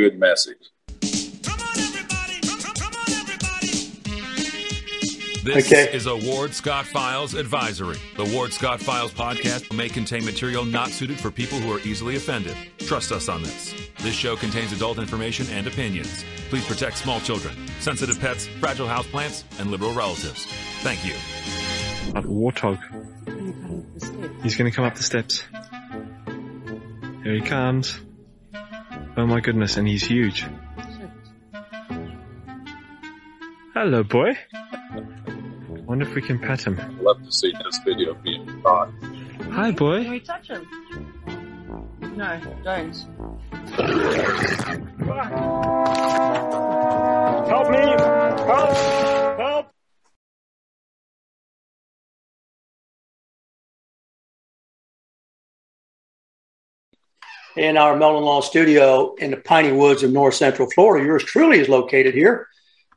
good message. This okay. is a Ward Scott Files advisory. The Ward Scott Files podcast may contain material not suited for people who are easily offended. Trust us on this. This show contains adult information and opinions. Please protect small children, sensitive pets, fragile houseplants, and liberal relatives. Thank you. Uh, a warthog. He's going to come up the steps. Here he comes. Oh my goodness, and he's huge. Hello, boy. Wonder if we can pet him. I'd love to see this video being caught. Hi, boy. Can we touch him? No, don't. Help me! Help! In our Melon Law studio in the piney woods of north central Florida, yours truly is located here.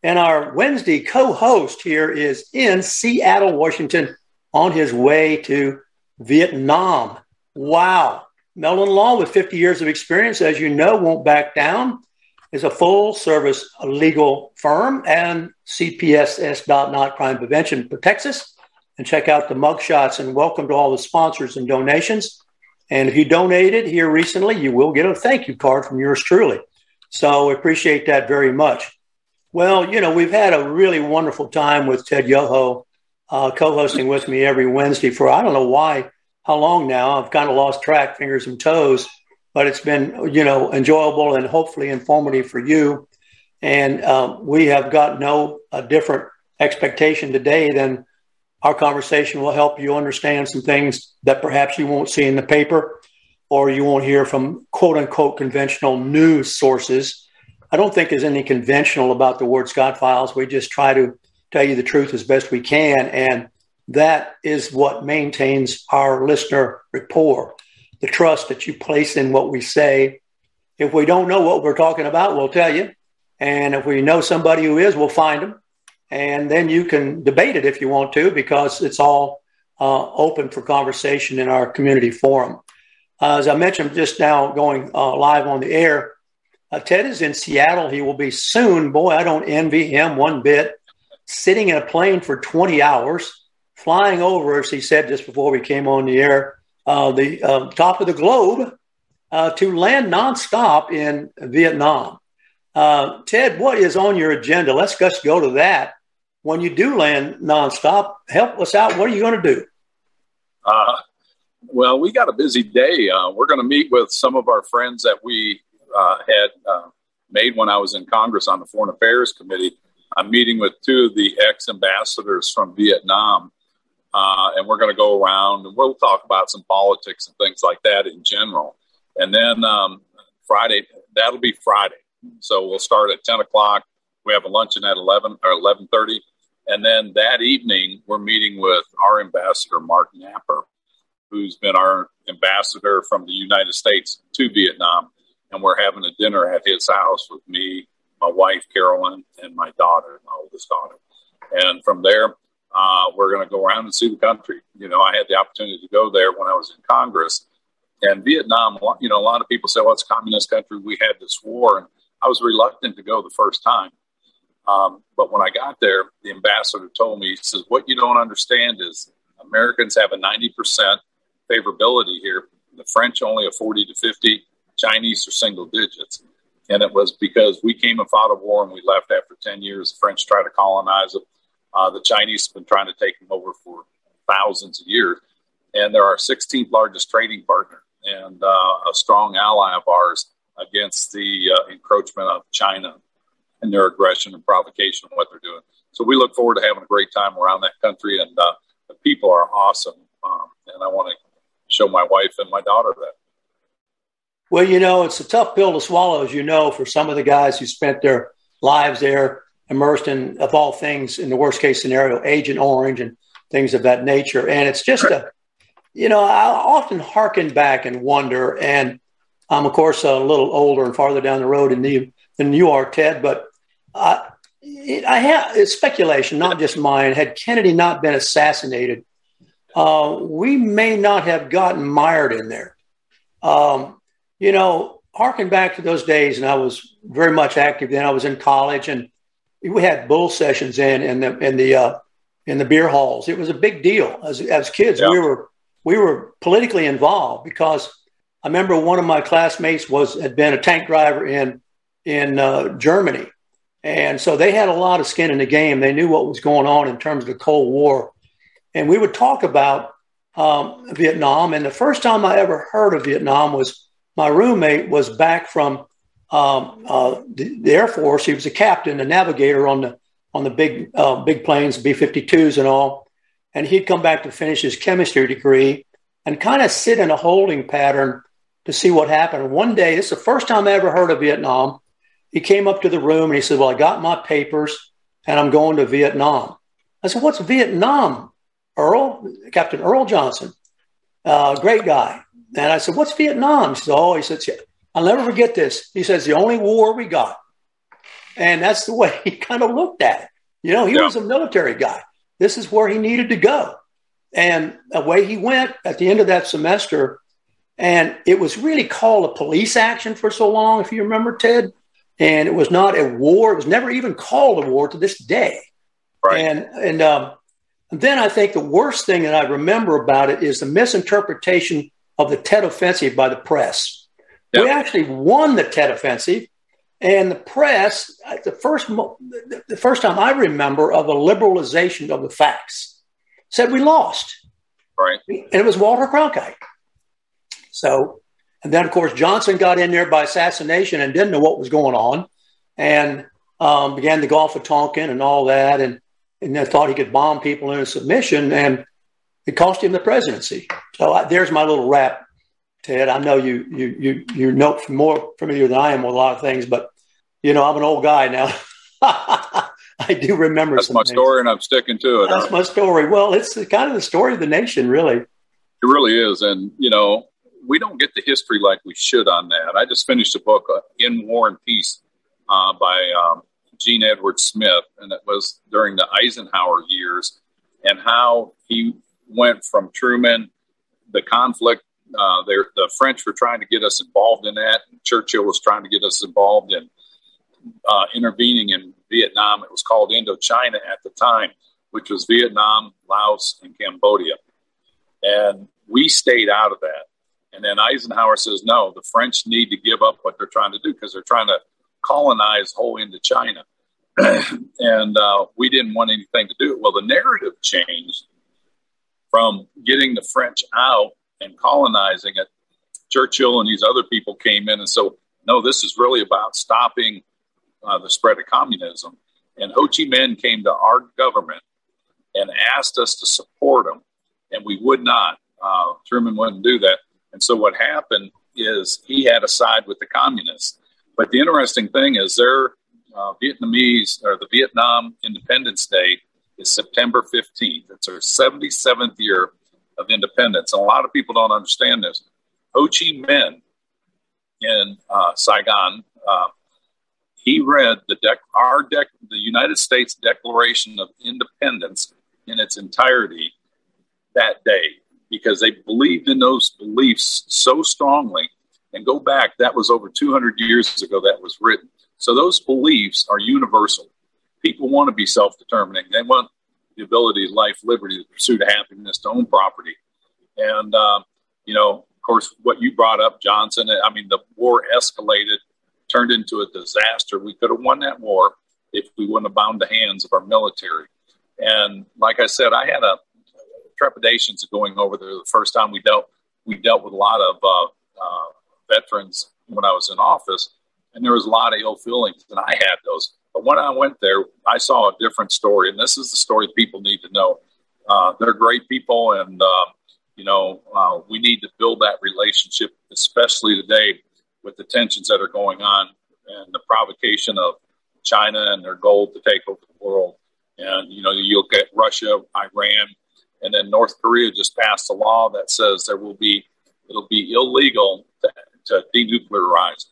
And our Wednesday co host here is in Seattle, Washington, on his way to Vietnam. Wow. Melon Law, with 50 years of experience, as you know, won't back down, is a full service legal firm, and CPSS.not crime prevention protects us. And check out the mugshots and welcome to all the sponsors and donations. And if you donated here recently, you will get a thank you card from yours truly. So we appreciate that very much. Well, you know, we've had a really wonderful time with Ted Yoho uh, co hosting with me every Wednesday for I don't know why, how long now. I've kind of lost track, fingers and toes, but it's been, you know, enjoyable and hopefully informative for you. And uh, we have got no a different expectation today than our conversation will help you understand some things that perhaps you won't see in the paper or you won't hear from quote unquote conventional news sources I don't think there's any conventional about the Ward Scott files. We just try to tell you the truth as best we can. And that is what maintains our listener rapport, the trust that you place in what we say. If we don't know what we're talking about, we'll tell you. And if we know somebody who is, we'll find them. And then you can debate it if you want to, because it's all uh, open for conversation in our community forum. Uh, as I mentioned just now, going uh, live on the air, uh, Ted is in Seattle. He will be soon. Boy, I don't envy him one bit. Sitting in a plane for 20 hours, flying over, as he said just before we came on the air, uh, the uh, top of the globe to land nonstop in Vietnam. Uh, Ted, what is on your agenda? Let's just go to that. When you do land nonstop, help us out. What are you going to do? Uh, well, we got a busy day. we're going to meet with some of our friends that we uh, had uh, made when I was in Congress on the Foreign Affairs Committee. I'm meeting with two of the ex ambassadors from Vietnam, uh, and we're going to go around and we'll talk about some politics and things like that in general. And then um, Friday, that'll be Friday. So we'll start at 10 o'clock. We have a luncheon at 11 or 11:30, and then that evening we're meeting with our ambassador Marc Knapper, who's been our ambassador from the United States to Vietnam and we're having a dinner at his house with me, my wife Carolyn, and my daughter, my oldest daughter. And from there, uh, we're going to go around and see the country. You know, I had the opportunity to go there when I was in Congress. And Vietnam, you know, a lot of people say, well, it's a communist country. We had this war. And I was reluctant to go the first time. Um, but when I got there, the ambassador told me, he says, what you don't understand is Americans have a 90% favorability here. The French only a 40 to 50 Chinese are single digits. And it was because we came and fought a war and we left after 10 years. The French tried to colonize it. Uh, the Chinese have been trying to take them over for thousands of years. And they're our 16th largest trading partner and uh, a strong ally of ours against the uh, encroachment of China and their aggression and provocation and what they're doing. So we look forward to having a great time around that country. And uh, the people are awesome. Um, and I want to show my wife and my daughter that. Well, you know, it's a tough pill to swallow, as you know, for some of the guys who spent their lives there immersed in, of all things, in the worst case scenario, Agent Orange and things of that nature. And it's just a, you know, I often hearken back and wonder. And I'm, of course, a little older and farther down the road than you, than you are, Ted, but I, I have it's speculation, not just mine. Had Kennedy not been assassinated, uh, we may not have gotten mired in there. Um, you know, harking back to those days, and I was very much active then. I was in college, and we had bull sessions in in the in the uh, in the beer halls. It was a big deal as as kids. Yeah. We were we were politically involved because I remember one of my classmates was had been a tank driver in in uh, Germany, and so they had a lot of skin in the game. They knew what was going on in terms of the Cold War, and we would talk about um, Vietnam. And the first time I ever heard of Vietnam was my roommate was back from um, uh, the, the, Air Force. He was a captain, a navigator on the on the big uh, big planes, B 52s and all. And he'd come back to finish his chemistry degree and kind of sit in a holding pattern to see what happened. one day, this is the first time I ever heard of Vietnam. He came up to the room and he said, Well, I got my papers and I'm going to Vietnam. I said, What's Vietnam, Earl? Captain Earl Johnson. Uh, great guy. And I said, What's Vietnam? He said, Oh, he said, I'll never forget this. He says, The only war we got. And that's the way he kind of looked at it. You know, he yeah. was a military guy. This is where he needed to go. And away he went at the end of that semester. And it was really called a police action for so long, if you remember, Ted. And it was not a war. It was never even called a war to this day. Right. And, and, um, then I think the worst thing that I remember about it is the misinterpretation of the Tet Offensive by the press. Yep. We actually won the Tet Offensive, and the press, the first, the first time I remember of a liberalization of the facts, said we lost. Right. And it was Walter Cronkite. So, and then of course Johnson got in there by assassination and didn't know what was going on, and um, began the Gulf of Tonkin and all that, and and then thought he could bomb people into submission, and it cost him the presidency. So I, there's my little rap, Ted. I know you you you you know more familiar than I am with a lot of things, but you know I'm an old guy now. I do remember. That's my things. story, and I'm sticking to it. That's my story. Well, it's kind of the story of the nation, really. It really is, and you know we don't get the history like we should on that. I just finished a book, uh, "In War and Peace," uh, by um, Jean Edward Smith, and it was during the Eisenhower years, and how he went from Truman, the conflict. Uh, the French were trying to get us involved in that. And Churchill was trying to get us involved in uh, intervening in Vietnam. It was called Indochina at the time, which was Vietnam, Laos, and Cambodia. And we stayed out of that. And then Eisenhower says, no, the French need to give up what they're trying to do because they're trying to colonize whole Indochina. and uh, we didn't want anything to do it. Well, the narrative changed from getting the French out and colonizing it, Churchill and these other people came in and so no, this is really about stopping uh, the spread of communism. And Ho Chi Minh came to our government and asked us to support him, and we would not. Uh, Truman wouldn't do that. And so what happened is he had a side with the communists. But the interesting thing is their uh, Vietnamese or the Vietnam Independence Day is September 15th. It's our 77th year of independence. And a lot of people don't understand this. Ho Chi Minh in uh, Saigon, uh, he read the dec- our dec- the United States Declaration of Independence in its entirety that day because they believed in those beliefs so strongly. And go back, that was over 200 years ago that was written. So those beliefs are universal people want to be self determining. They want the ability, life, liberty, the pursuit of happiness, to own property. And, uh, you know, of course, what you brought up, Johnson, I mean, the war escalated, turned into a disaster. We could have won that war if we wouldn't have bound the hands of our military. And like I said, I had a trepidations of going over there the first time we dealt we dealt with a lot of uh, uh, veterans when I was in office, and there was a lot of ill feelings, and I had those. But when I went there, I saw a different story, and this is the story people need to know. Uh, they're great people, and uh, you know uh, we need to build that relationship, especially today with the tensions that are going on and the provocation of China and their goal to take over the world. And you know you'll get Russia, Iran, and then North Korea just passed a law that says there will be it'll be illegal to, to denuclearize.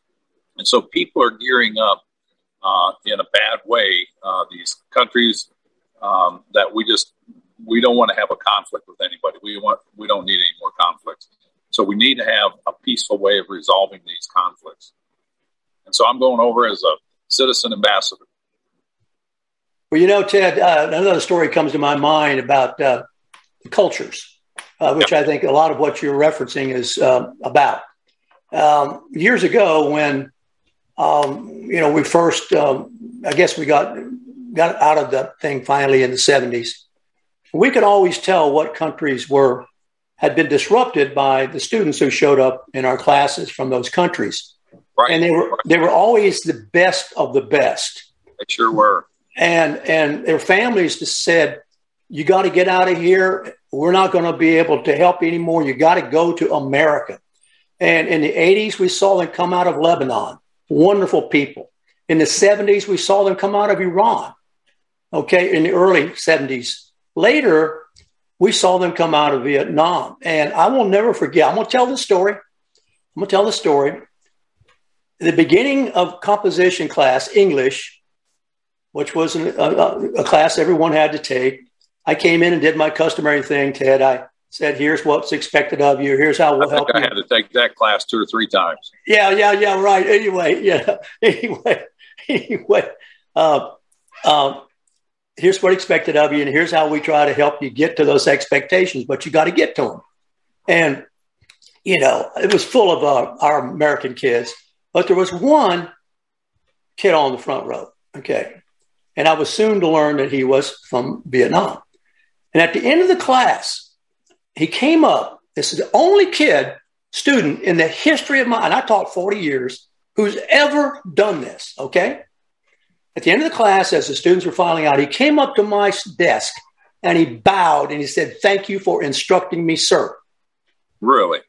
And so people are gearing up uh, in a bad way. Uh, these countries um, that we just we don't want to have a conflict with anybody. We want we don't need any more conflicts. So we need to have a peaceful way of resolving these conflicts. And so I'm going over as a citizen ambassador. Well, you know, Ted, uh, another story comes to my mind about uh, cultures, uh, which I think a lot of what you're referencing is um, about. Um, years ago, when um, you know we first, um, I guess we got got out of that thing finally in the 70s, we could always tell what countries were had been disrupted by the students who showed up in our classes from those countries. Right. And they were they were always the best of the best. They sure were. And and their families just said, "You got to get out of here. We're not going to be able to help you anymore. You got to go to America." And in the 80s, we saw them come out of Lebanon. Wonderful people. In the 70s, we saw them come out of Iran. Okay, in the early 70s. Later, we saw them come out of Vietnam. And I will never forget, I'm going to tell the story. I'm going to tell the story. the beginning of composition class, English, which was an, a, a, class everyone had to take, I came in and did my customary thing, Ted. I said, "Here's what's expected of you. Here's how we'll I help I you." I had to take that class two or three times. Yeah, yeah, yeah. Right. Anyway, yeah. Anyway, anyway. Uh, uh, here's what expected of you, and here's how we try to help you get to those expectations. But you got to get to them. And you know, it was full of uh, our American kids, but there was one kid on the front row. Okay. And I was soon to learn that he was from Vietnam. And at the end of the class, he came up. This is the only kid, student in the history of my, and I taught 40 years, who's ever done this. Okay. At the end of the class, as the students were filing out, he came up to my desk and he bowed and he said, Thank you for instructing me, sir. Really?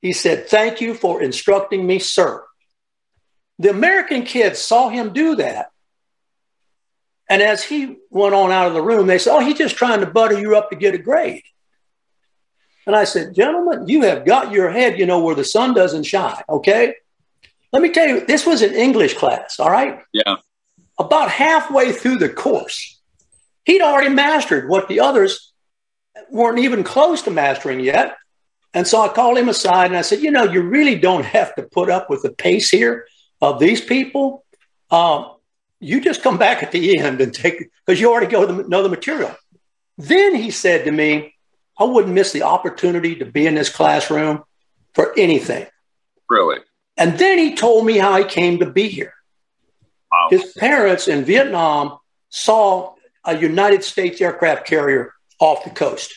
He said, Thank you for instructing me, sir. The American kids saw him do that. And as he went on out of the room, they said, Oh, he's just trying to butter you up to get a grade. And I said, Gentlemen, you have got your head, you know, where the sun doesn't shine. Okay. Let me tell you, this was an English class. All right. Yeah. About halfway through the course, he'd already mastered what the others weren't even close to mastering yet. And so I called him aside and I said, You know, you really don't have to put up with the pace here of these people. Um, you just come back at the end and take, because you already go know the material. Then he said to me, I wouldn't miss the opportunity to be in this classroom for anything. Really? And then he told me how he came to be here. Wow. His parents in Vietnam saw a United States aircraft carrier off the coast.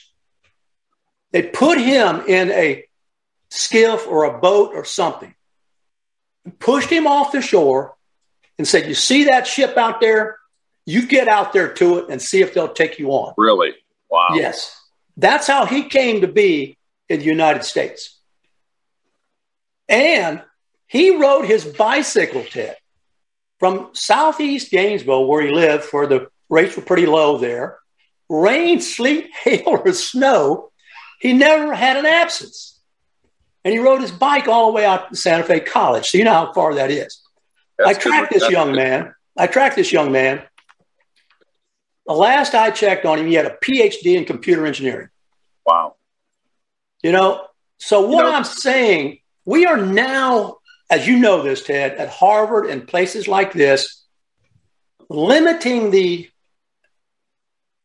They put him in a skiff or a boat or something, pushed him off the shore, and said, You see that ship out there? You get out there to it and see if they'll take you on. Really? Wow. Yes. That's how he came to be in the United States. And he rode his bicycle, Ted, from southeast Gainesville, where he lived, where the rates were pretty low there. Rain, sleet, hail, or snow, he never had an absence. And he rode his bike all the way out to Santa Fe College. So you know how far that is. I tracked this young man. I tracked this young man the last I checked on him, he had a PhD in computer engineering. Wow. You know, so what you know, I'm saying, we are now, as you know this, Ted, at Harvard and places like this, limiting the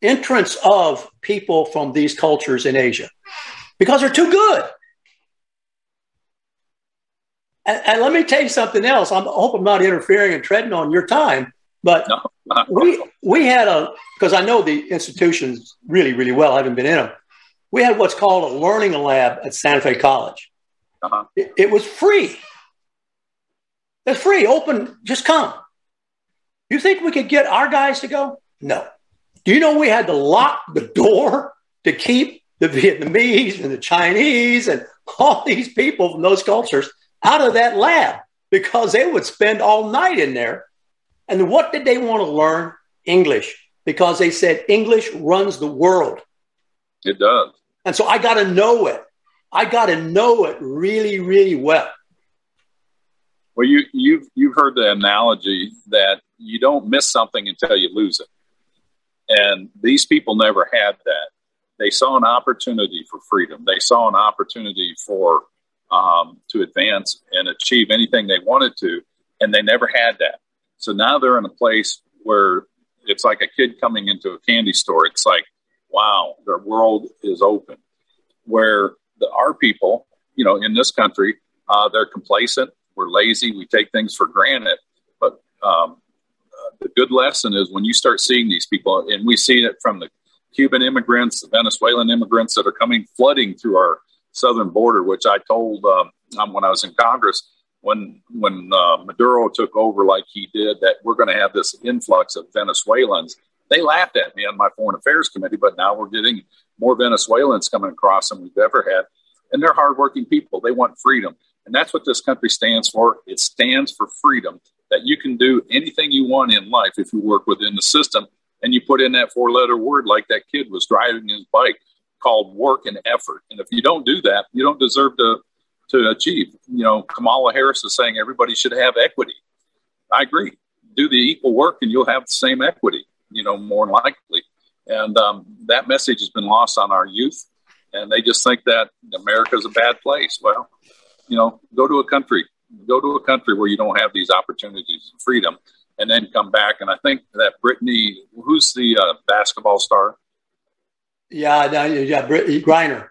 entrance of people from these cultures in Asia because they're too good. And, and, let me tell you something else. I'm, I hope I'm not interfering and treading on your time, but no. we we had a because I know the institutions really really well. I haven't been in them. We had what's called a learning lab at Santa Fe College. Uh-huh. It, it was free. It's free, open. Just come. You think we could get our guys to go? No. Do you know we had to lock the door to keep the Vietnamese and the Chinese and all these people from those cultures out of that lab because they would spend all night in there and what did they want to learn? English, because they said English runs the world. It does. And so I got to know it. I got to know it really, really well. Well, you, you've you've heard the analogy that you don't miss something until you lose it, and these people never had that. They saw an opportunity for freedom. They saw an opportunity for um, to advance and achieve anything they wanted to, and they never had that. So now they're in a place where it's like a kid coming into a candy store. It's like, wow, their world is open. Where the, our people, you know, in this country, uh, they're complacent. We're lazy. We take things for granted. But um, uh, the good lesson is when you start seeing these people, and we see it from the Cuban immigrants, the Venezuelan immigrants that are coming flooding through our southern border, which I told um, um when I was in Congress when when uh, Maduro took over like he did that we're going to have this influx of Venezuelans. They laughed at me on my foreign affairs committee, but now we're getting more Venezuelans coming across than we've ever had, and they're hardworking people. They want freedom, and that's what this country stands for. It stands for freedom. That you can do anything you want in life if you work within the system and you put in that four letter word like that kid was driving his bike called work and effort. And if you don't do that, you don't deserve to to achieve. You know, Kamala Harris is saying everybody should have equity. I agree. Do the equal work and you'll have the same equity, you know, more likely. And um, that message has been lost on our youth. And they just think that America's a bad place. Well, you know, go to a country, go to a country where you don't have these opportunities and freedom and then come back. And I think that Brittney, who's the uh, basketball star? Yeah, yeah, Brittney Griner.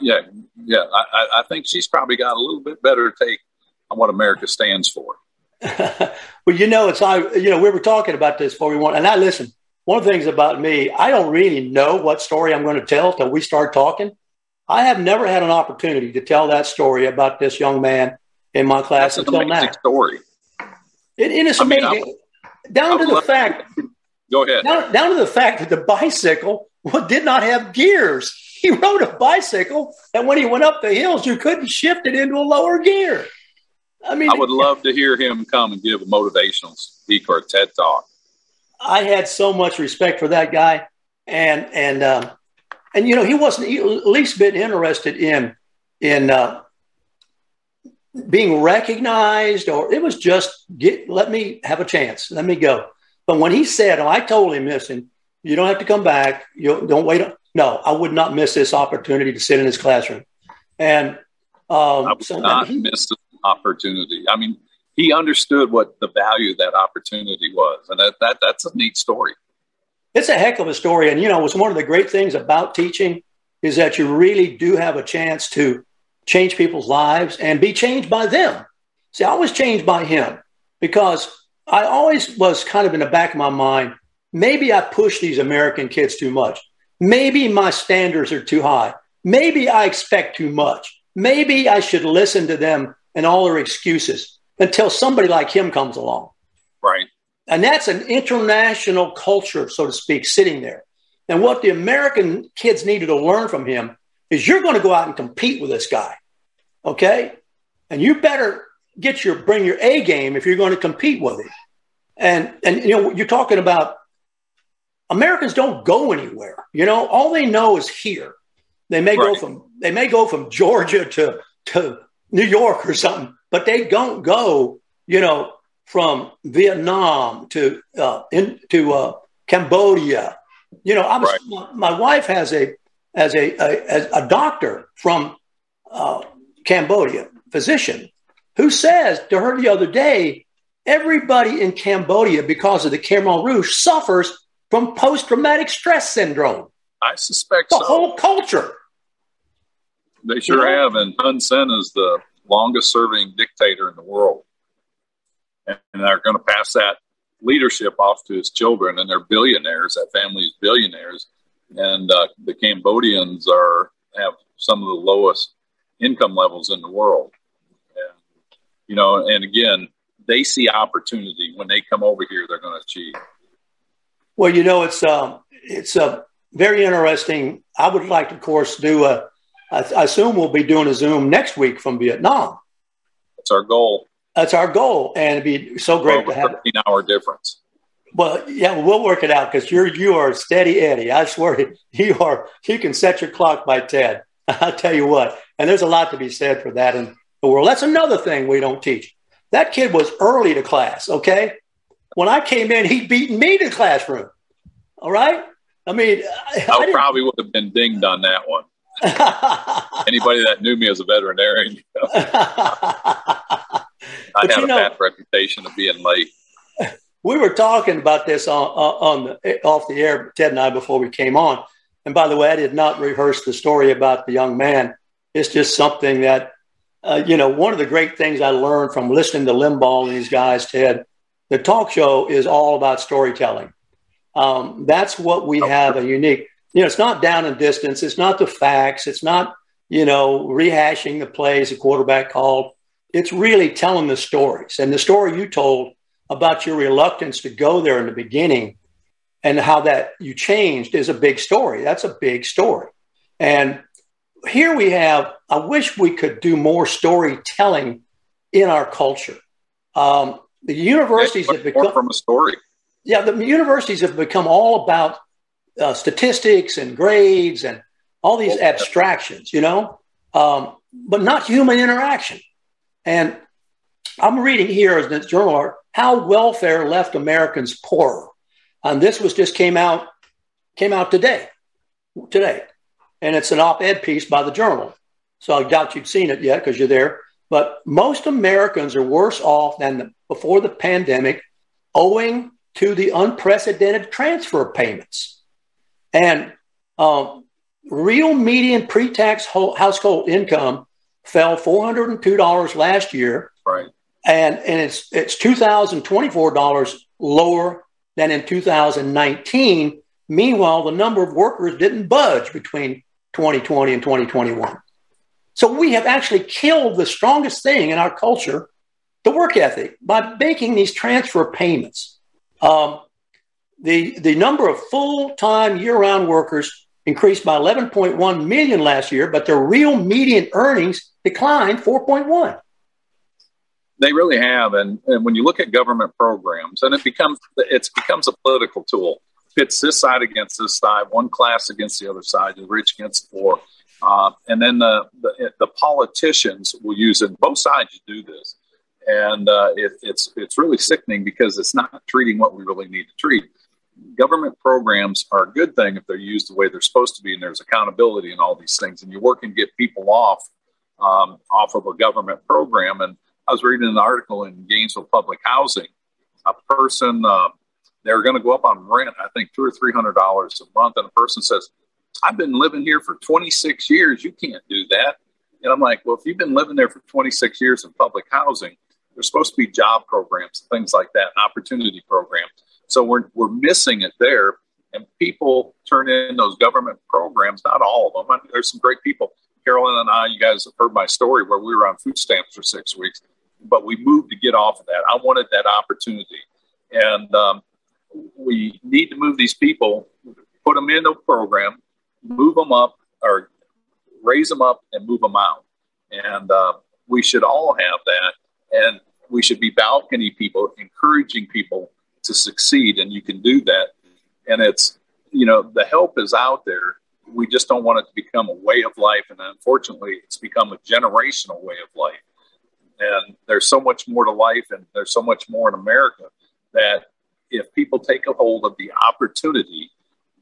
Yeah, yeah. I, I think she's probably got a little bit better take on what America stands for. well, you know, it's I. You know, we were talking about this before we went, and I listen. One of the things about me, I don't really know what story I'm going to tell till we start talking. I have never had an opportunity to tell that story about this young man in my class That's until now. Story. It, it is amazing. Mean, down to the fact. Go ahead. Down, down, to the fact that the bicycle did not have gears. He rode a bicycle, and when he went up the hills, you couldn't shift it into a lower gear. I mean, I would love to hear him come and give a motivational speak or a TED talk. I had so much respect for that guy, and and um, and you know he wasn't at least bit interested in in uh, being recognized or it was just get let me have a chance let me go but when he said oh, i told him listen you don't have to come back. You don't wait. No i would not miss this opportunity to sit in his classroom. And um, I would so not he, miss the opportunity. I mean he understood what the value of that opportunity was and that, that that's a neat story. It's a heck of a story and you know it's one of the great things about teaching is that you really do have a chance to change people's lives and be changed by them. See, I was changed by him because I always was kind of in the back of my mind, maybe I push these American kids too much. Maybe my standards are too high. Maybe I expect too much. Maybe I should listen to them and all their excuses until somebody like him comes along. Right. And that's an international culture, so to speak, sitting there. And what the American kids needed to learn from him is you're going to go out and compete with this guy. Okay. And you better get your, bring your A game if you're going to compete with him. And, and, you know, you're talking about Americans don't go anywhere. You know, all they know is here. They may right. go from, they may go from Georgia to, to New York or something, but they don't go, you know, from Vietnam to, uh, in, to, uh, Cambodia. You know, I was, right. my, my, wife has a, as a, a, a doctor from uh, Cambodia, physician, who says to her the other day, everybody in Cambodia, because of the Khmer Rouge, suffers from post traumatic stress syndrome. I suspect the so. whole culture. They sure know? have. And Hun Sen is the longest serving dictator in the world. And they're going to pass that leadership off to his children, and they're billionaires. That family is billionaires. And uh, the Cambodians are have some of the lowest income levels in the world. And, you know, and again, they see opportunity when they come over here, they're going to achieve. Well, you know, it's um, it's a uh, very interesting. I would like to, of course, do a. I, I assume we'll be doing a Zoom next week from Vietnam. That's our goal. That's our goal, and it'd be so great well, to have. Fifteen hour difference. Well, yeah, we'll work it out because you're you are steady Eddie. I swear you are. You can set your clock by Ted. I'll tell you what, and there's a lot to be said for that in the world. That's another thing we don't teach. That kid was early to class, okay? When I came in, he beat me to classroom. All right? I mean, I, I probably would have been dinged on that one. Anybody that knew me as a veterinarian, you know, I had a know, bad reputation of being late. We were talking about this on, on the, off the air, Ted and I, before we came on. And by the way, I did not rehearse the story about the young man. It's just something that, uh, you know, one of the great things I learned from listening to Limbaugh and these guys, Ted, the talk show is all about storytelling. Um, that's what we have a unique. You know, it's not down and distance. It's not the facts. It's not you know rehashing the plays the quarterback called. It's really telling the stories. And the story you told about your reluctance to go there in the beginning and how that you changed is a big story. That's a big story. And here we have. I wish we could do more storytelling in our culture. Um, the universities have become from a story. Yeah, the universities have become all about uh, statistics and grades and all these abstractions, you know, um, but not human interaction. And I'm reading here in this journal how welfare left Americans poorer, and this was just came out came out today, today, and it's an op-ed piece by the Journal. So I doubt you've seen it yet because you're there. But most Americans are worse off than the, before the pandemic, owing to the unprecedented transfer payments. And um, real median pre-tax household income fell $402 last year. Right. And, and it's, it's $2,024 lower than in 2019. Meanwhile, the number of workers didn't budge between 2020 and 2021. So we have actually killed the strongest thing in our culture, the work ethic, by making these transfer payments. Um, the, the number of full time year round workers increased by 11.1 million last year, but their real median earnings declined 4.1. They really have, and, and when you look at government programs, and it becomes it becomes a political tool. Pits this side against this side, one class against the other side, the rich against the poor. Uh, and then the, the, the politicians will use it. Both sides do this, and uh, it, it's it's really sickening because it's not treating what we really need to treat. Government programs are a good thing if they're used the way they're supposed to be, and there's accountability and all these things. And you work and get people off um, off of a government program. And I was reading an article in Gainesville Public Housing. A person uh, they're going to go up on rent, I think two or three hundred dollars a month, and a person says, I've been living here for 26 years. You can't do that. And I'm like, well, if you've been living there for 26 years in public housing, supposed to be job programs, things like that, opportunity programs. So we're, we're missing it there. And people turn in those government programs, not all of them. There's some great people. Carolyn and I, you guys have heard my story where we were on food stamps for six weeks, but we moved to get off of that. I wanted that opportunity. And um, we need to move these people, put them in the program, move them up or raise them up and move them out. And uh, we should all have that. And we should be balcony people, encouraging people to succeed. And you can do that. And it's, you know, the help is out there. We just don't want it to become a way of life. And unfortunately, it's become a generational way of life. And there's so much more to life, and there's so much more in America that if people take a hold of the opportunity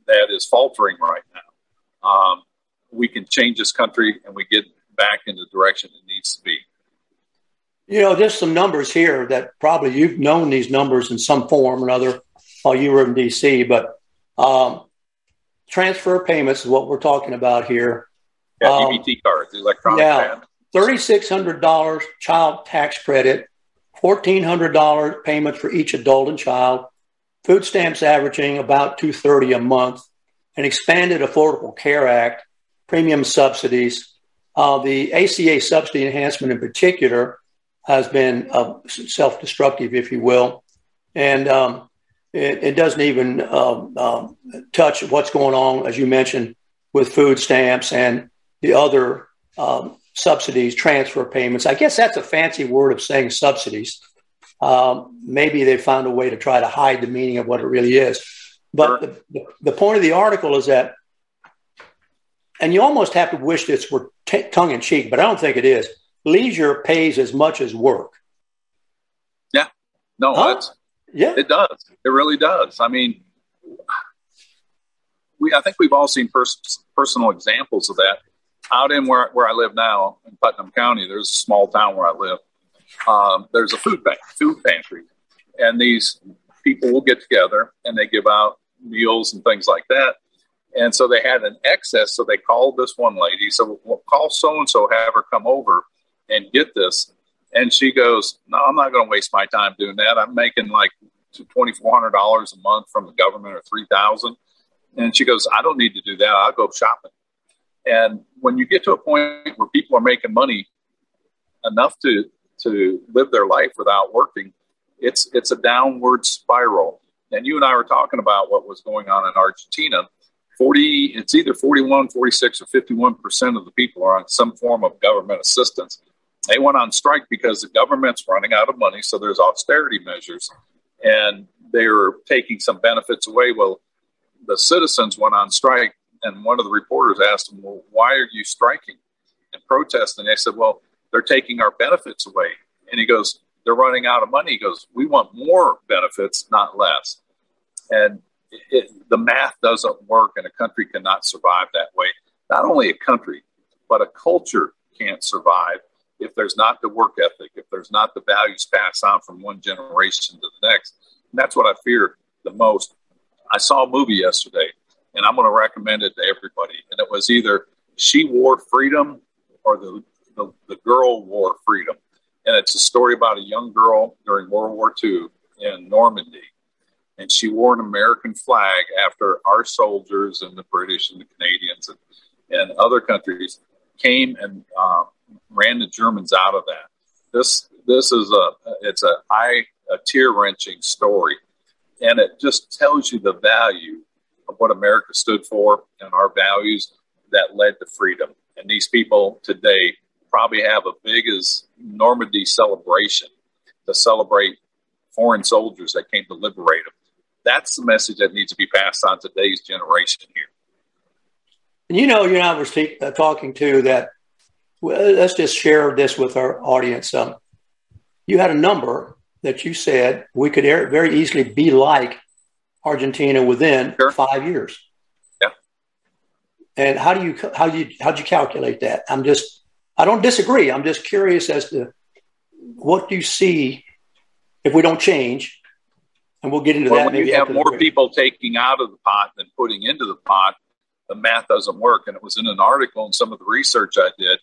that is faltering right now, um, we can change this country and we get back in the direction it needs to be. You know, just some numbers here that probably you've known these numbers in some form or another while you were in DC, but um, transfer payments is what we're talking about here. Yeah, um, EBT cards, electronic yeah, $3,600 child tax credit, $1,400 payments for each adult and child, food stamps averaging about 230 a month, an expanded Affordable Care Act, premium subsidies. Uh, the ACA subsidy enhancement in particular has been uh, self destructive, if you will. And um, it, it, doesn't even uh, touch what's going on, as you mentioned, with food stamps and the other um, subsidies, transfer payments. I guess that's a fancy word of saying subsidies. Um, maybe they found a way to try to hide the meaning of what it really is. But sure. the, the, point of the article is that, and you almost have to wish this were t- tongue in cheek, but I don't think it is. Leisure pays as much as work. Yeah. No, huh? yeah, it does. It really does. I mean, we, I think we've all seen pers- personal examples of that. out in where, where I live now in Putnam County, there's a small town where I live. Um, there's a food bank, food pantry, and these people will get together and they give out meals and things like that. And so they had an excess. So they called this one lady. So we'll call so and so, have her come over and get this. And she goes, No, I'm not going to waste my time doing that. I'm making like $2,400 a month from the government or 3000 And she goes, I don't need to do that. I'll go shopping. And when you get to a point where people are making money enough to, to live their life without working, it's, it's a downward spiral. And you and I were talking about what was going on in Argentina 40, it's either 41, 46, or 51% of the people are on some form of government assistance. They went on strike because the government's running out of money, so there's austerity measures, and they're taking some benefits away. Well, the citizens went on strike, and one of the reporters asked them, Well, why are you striking and protesting? They said, Well, they're taking our benefits away. And he goes, They're running out of money. He goes, We want more benefits, not less. And it, the math doesn't work, and a country cannot survive that way. Not only a country, but a culture can't survive if there's not the work ethic, if there's not the values passed on from one generation to the next. And that's what I fear the most. I saw a movie yesterday, and I'm going to recommend it to everybody. And it was either She Wore Freedom or the, the, the Girl Wore Freedom. And it's a story about a young girl during World War II in Normandy and she wore an American flag after our soldiers and the British and the Canadians and, and other countries came and uh, ran the Germans out of that. This this is a it's a eye a tear wrenching story, and it just tells you the value of what America stood for and our values that led to freedom. And these people today probably have a big as Normandy celebration to celebrate foreign soldiers that came to liberate them that's the message that needs to be passed on to today's generation here. And you know, you and I were uh, talking to that. Well, let's just share this with our audience. Um, you had a number that you said we could very easily be like Argentina within sure. five years. Yeah. And how do you how do you how do you calculate that? I'm just I don't disagree. I'm just curious as to what do you see if we don't change and we'll get into well, that. When you have more people taking out of the pot than putting into the pot, the math doesn't work. And it was in an article and some of the research I did.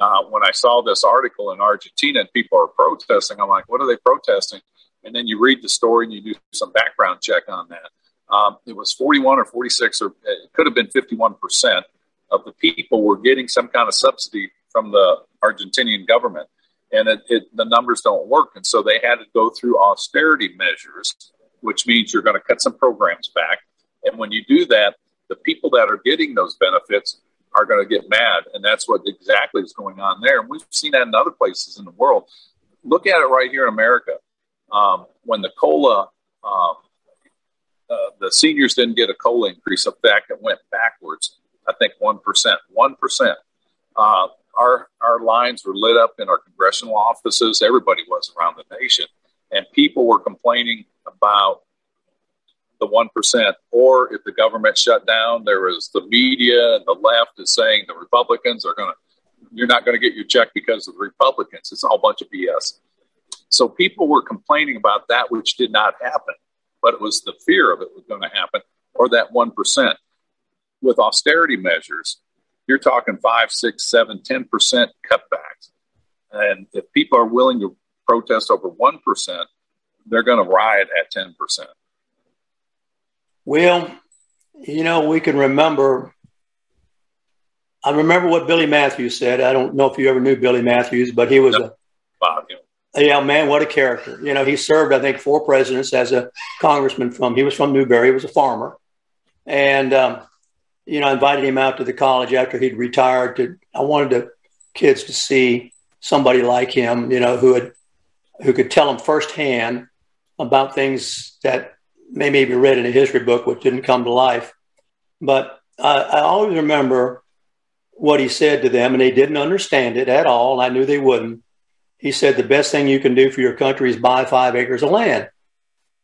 Uh, when I saw this article in Argentina and people are protesting, I'm like, what are they protesting? And then you read the story and you do some background check on that. Um, it was 41 or 46, or it could have been 51% of the people were getting some kind of subsidy from the Argentinian government. And it, it, the numbers don't work. And so they had to go through austerity measures which means you're going to cut some programs back. And when you do that, the people that are getting those benefits are going to get mad. And that's what exactly is going on there. And we've seen that in other places in the world. Look at it right here in America. Um, when the COLA, um, uh, the seniors didn't get a COLA increase. In fact, it went backwards. I think 1%. 1%. Uh, our, our lines were lit up in our congressional offices. Everybody was around the nation. And people were complaining about the 1%. Or if the government shut down, there was the media and the left is saying the Republicans are going to, you're not going to get your check because of the Republicans. It's all a bunch of BS. So people were complaining about that, which did not happen, but it was the fear of it was going to happen, or that 1%. With austerity measures, you're talking five, six, seven, ten percent cutbacks. And if people are willing to protest over 1%, they're going to riot at 10%. Well, you know, we can remember. I remember what Billy Matthews said. I don't know if you ever knew Billy Matthews, but he was a wow, yeah. yeah, man, what a character. You know, he served, I think, four presidents as a congressman from, he was from Newberry, he was a farmer. And, um, you know, I invited him out to the college after he'd retired to, I wanted the kids to see somebody like him, you know, who had, who could tell them firsthand about things that may maybe read in a history book which didn't come to life. But I, I always remember what he said to them, and they didn't understand it at all. I knew they wouldn't. He said, The best thing you can do for your country is buy five acres of land.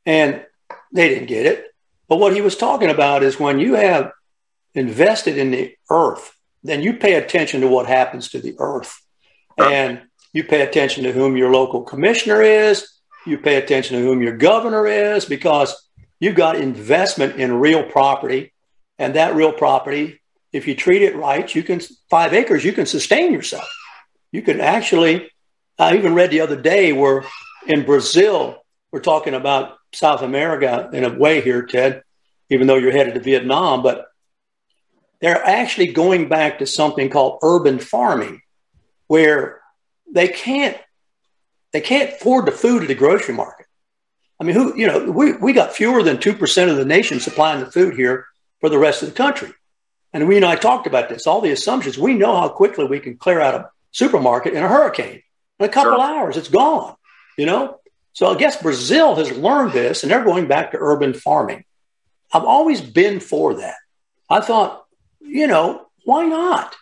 And they didn't get it. But what he was talking about is when you have invested in the earth, then you pay attention to what happens to the earth. And you pay attention to whom your local commissioner is, you pay attention to whom your governor is, because you've got investment in real property. And that real property, if you treat it right, you can, five acres, you can sustain yourself. You can actually, I even read the other day where in Brazil, we're talking about South America in a way here, Ted, even though you're headed to Vietnam, but they're actually going back to something called urban farming, where they can't they can't afford the food at the grocery market. I mean, who you know, we, we got fewer than two percent of the nation supplying the food here for the rest of the country. And we and I talked about this, all the assumptions. We know how quickly we can clear out a supermarket in a hurricane. In a couple sure. hours, it's gone. You know? So I guess Brazil has learned this and they're going back to urban farming. I've always been for that. I thought, you know, why not?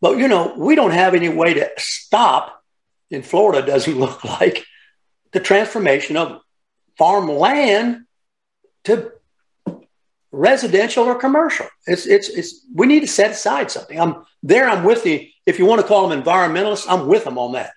But, you know, we don't have any way to stop, in Florida, doesn't look like, the transformation of farmland to residential or commercial. It's, it's, it's, we need to set aside something. I'm there. I'm with you. If you want to call them environmentalists, I'm with them on that.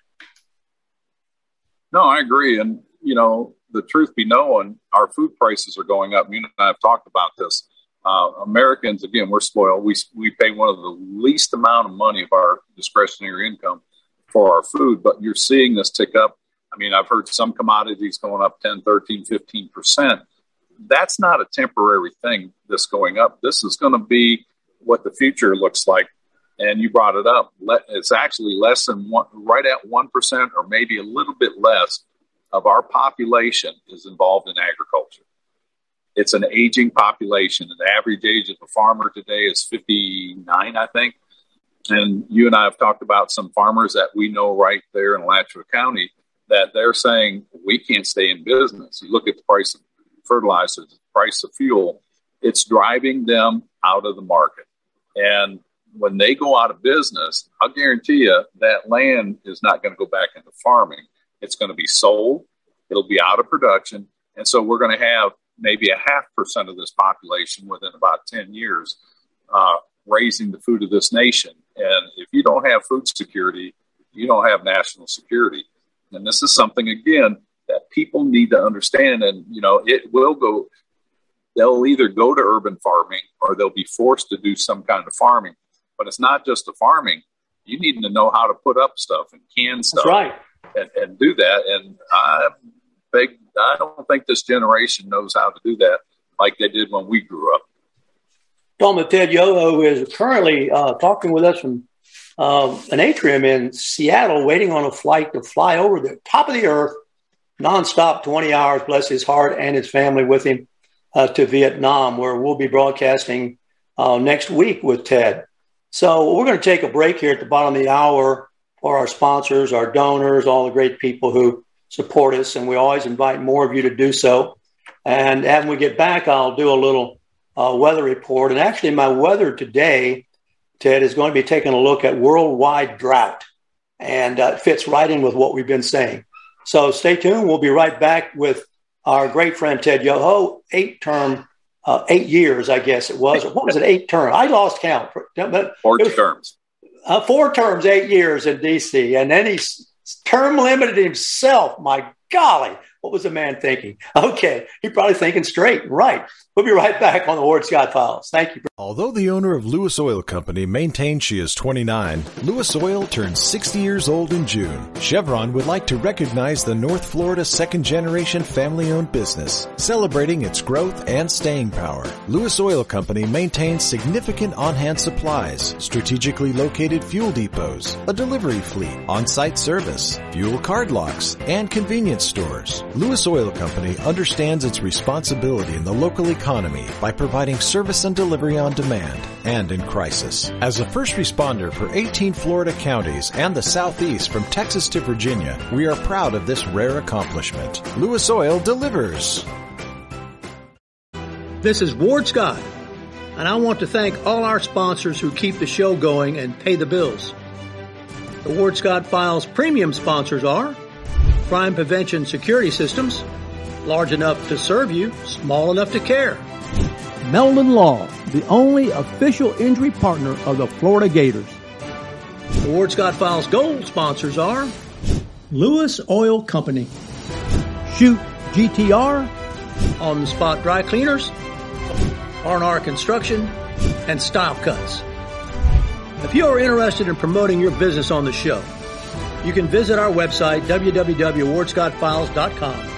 No, I agree. And, you know, the truth be known, our food prices are going up. You and I have talked about this. Uh, Americans, again, we're spoiled. We, we pay one of the least amount of money of our discretionary income for our food, but you're seeing this tick up. I mean, I've heard some commodities going up 10, 13, 15%. That's not a temporary thing, this going up. This is going to be what the future looks like. And you brought it up. It's actually less than one, right at 1% or maybe a little bit less of our population is involved in agriculture. It's an aging population. The average age of a farmer today is 59, I think. And you and I have talked about some farmers that we know right there in Alachua County that they're saying we can't stay in business. You look at the price of fertilizer, the price of fuel, it's driving them out of the market. And when they go out of business, I'll guarantee you that land is not going to go back into farming. It's going to be sold. It'll be out of production. And so we're going to have maybe a half percent of this population within about 10 years uh, raising the food of this nation. And if you don't have food security, you don't have national security. And this is something, again, that people need to understand. And, you know, it will go, they'll either go to urban farming or they'll be forced to do some kind of farming. But it's not just the farming. You need to know how to put up stuff and can stuff. That's right and, and do that. And I beg, I don't think this generation knows how to do that like they did when we grew up. Tom Ted Yoho is currently uh, talking with us from uh, an atrium in Seattle, waiting on a flight to fly over the top of the earth, nonstop, 20 hours, bless his heart and his family with him, uh, to Vietnam, where we'll be broadcasting uh, next week with Ted. So we're going to take a break here at the bottom of the hour for our sponsors, our donors, all the great people who support us. And we always invite more of you to do so. And as we get back, I'll do a little uh, weather report. And actually, my weather today, Ted, is going to be taking a look at worldwide drought. And uh, fits right in with what we've been saying. So stay tuned. We'll be right back with our great friend Ted Yoho, eight term, uh, eight years, I guess it was. What was it, eight term? I lost count. But Four terms uh, four terms, eight years in D.C., and then he term limited himself. My golly, what was the man thinking? Okay, he probably thinking straight, right. We'll be right back on the Ward Scott Files. Thank you. Although the owner of Lewis Oil Company maintains she is 29, Lewis Oil turns 60 years old in June. Chevron would like to recognize the North Florida second generation family owned business, celebrating its growth and staying power. Lewis Oil Company maintains significant on-hand supplies, strategically located fuel depots, a delivery fleet, on-site service, fuel card locks, and convenience stores. Lewis Oil Company understands its responsibility in the local economy by providing service and delivery on demand and in crisis. As a first responder for 18 Florida counties and the Southeast from Texas to Virginia, we are proud of this rare accomplishment. Lewis Oil delivers. This is Ward Scott, and I want to thank all our sponsors who keep the show going and pay the bills. The Ward Scott Files premium sponsors are Crime Prevention Security Systems, large enough to serve you, small enough to care. Meldon Law, the only official injury partner of the Florida Gators. The Ward Scott Files gold sponsors are Lewis Oil Company, Shoot GTR, On the Spot Dry Cleaners, R&R Construction, and Style Cuts. If you are interested in promoting your business on the show, you can visit our website, www.wardscottfiles.com,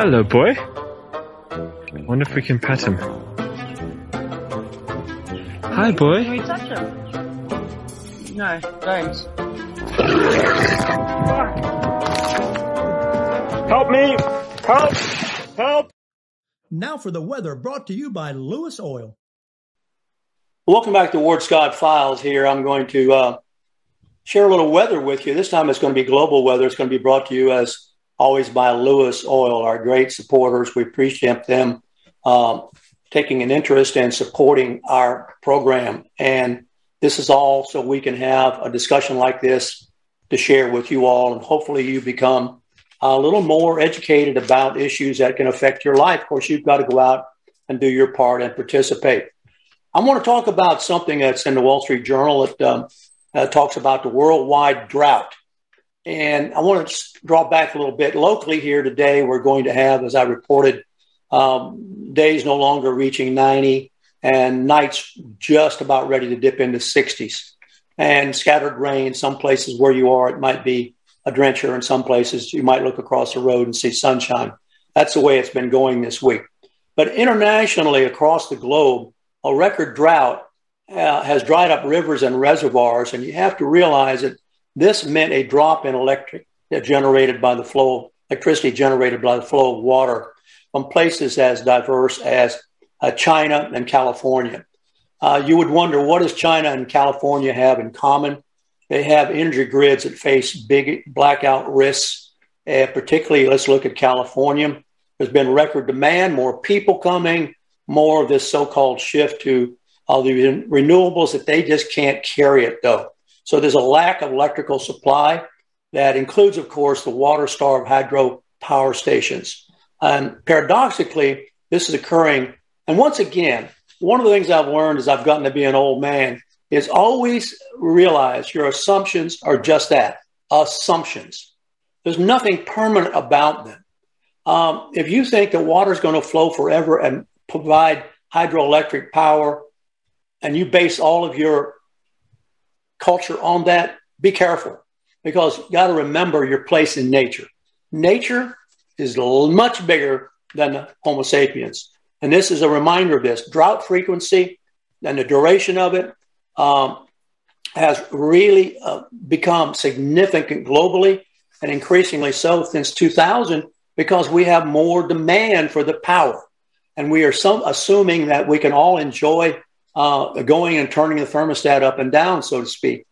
Hello, boy. Wonder if we can pet him. Hi, boy. Can we touch him? No, don't. Help me! Help! Help! Now for the weather brought to you by Lewis Oil. Welcome back to Ward Scott Files here. I'm going to uh, share a little weather with you. This time it's going to be global weather. It's going to be brought to you as always by Lewis Oil, our great supporters. We appreciate them um, taking an interest and supporting our program. And this is all so we can have a discussion like this to share with you all. And hopefully you become a little more educated about issues that can affect your life. Of course, you've got to go out and do your part and participate. I want to talk about something that's in the Wall Street Journal that um, uh, talks about the worldwide drought. And I want to draw back a little bit. Locally here today, we're going to have, as I reported, um, days no longer reaching 90 and nights just about ready to dip into 60s. And scattered rain, some places where you are, it might be a drencher. In some places, you might look across the road and see sunshine. That's the way it's been going this week. But internationally, across the globe, a record drought uh, has dried up rivers and reservoirs. And you have to realize that this meant a drop in electric generated by the flow, electricity generated by the flow of water from places as diverse as uh, China and California. Uh, you would wonder what does China and California have in common? They have energy grids that face big blackout risks. Uh, particularly, let's look at California. There's been record demand, more people coming, more of this so-called shift to uh, the renewables that they just can't carry it though. So there's a lack of electrical supply that includes, of course, the water-starved hydro power stations. And paradoxically, this is occurring. And once again, one of the things I've learned as I've gotten to be an old man is always realize your assumptions are just that assumptions. There's nothing permanent about them. Um, if you think that water is going to flow forever and provide hydroelectric power, and you base all of your culture on that, be careful because you got to remember your place in nature. Nature is much bigger than Homo sapiens. And this is a reminder of this drought frequency and the duration of it um, has really uh, become significant globally and increasingly so since 2000 because we have more demand for the power. And we are some, assuming that we can all enjoy uh, going and turning the thermostat up and down, so to speak.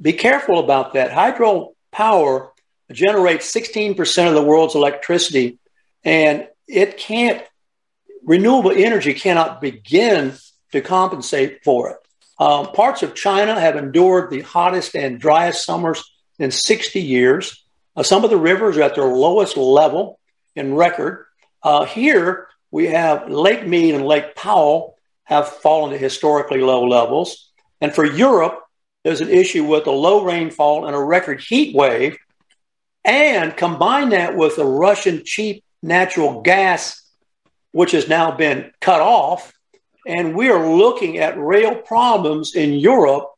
Be careful about that. Hydro power generates 16% of the world's electricity, and it can't, renewable energy cannot begin to compensate for it. Um, parts of China have endured the hottest and driest summers in 60 years. Uh, some of the rivers are at their lowest level in record. Uh, here, we have Lake Mead and Lake Powell have fallen to historically low levels. And for Europe, there's an issue with a low rainfall and a record heat wave. And combine that with the Russian cheap natural gas, which has now been cut off. And we are looking at real problems in Europe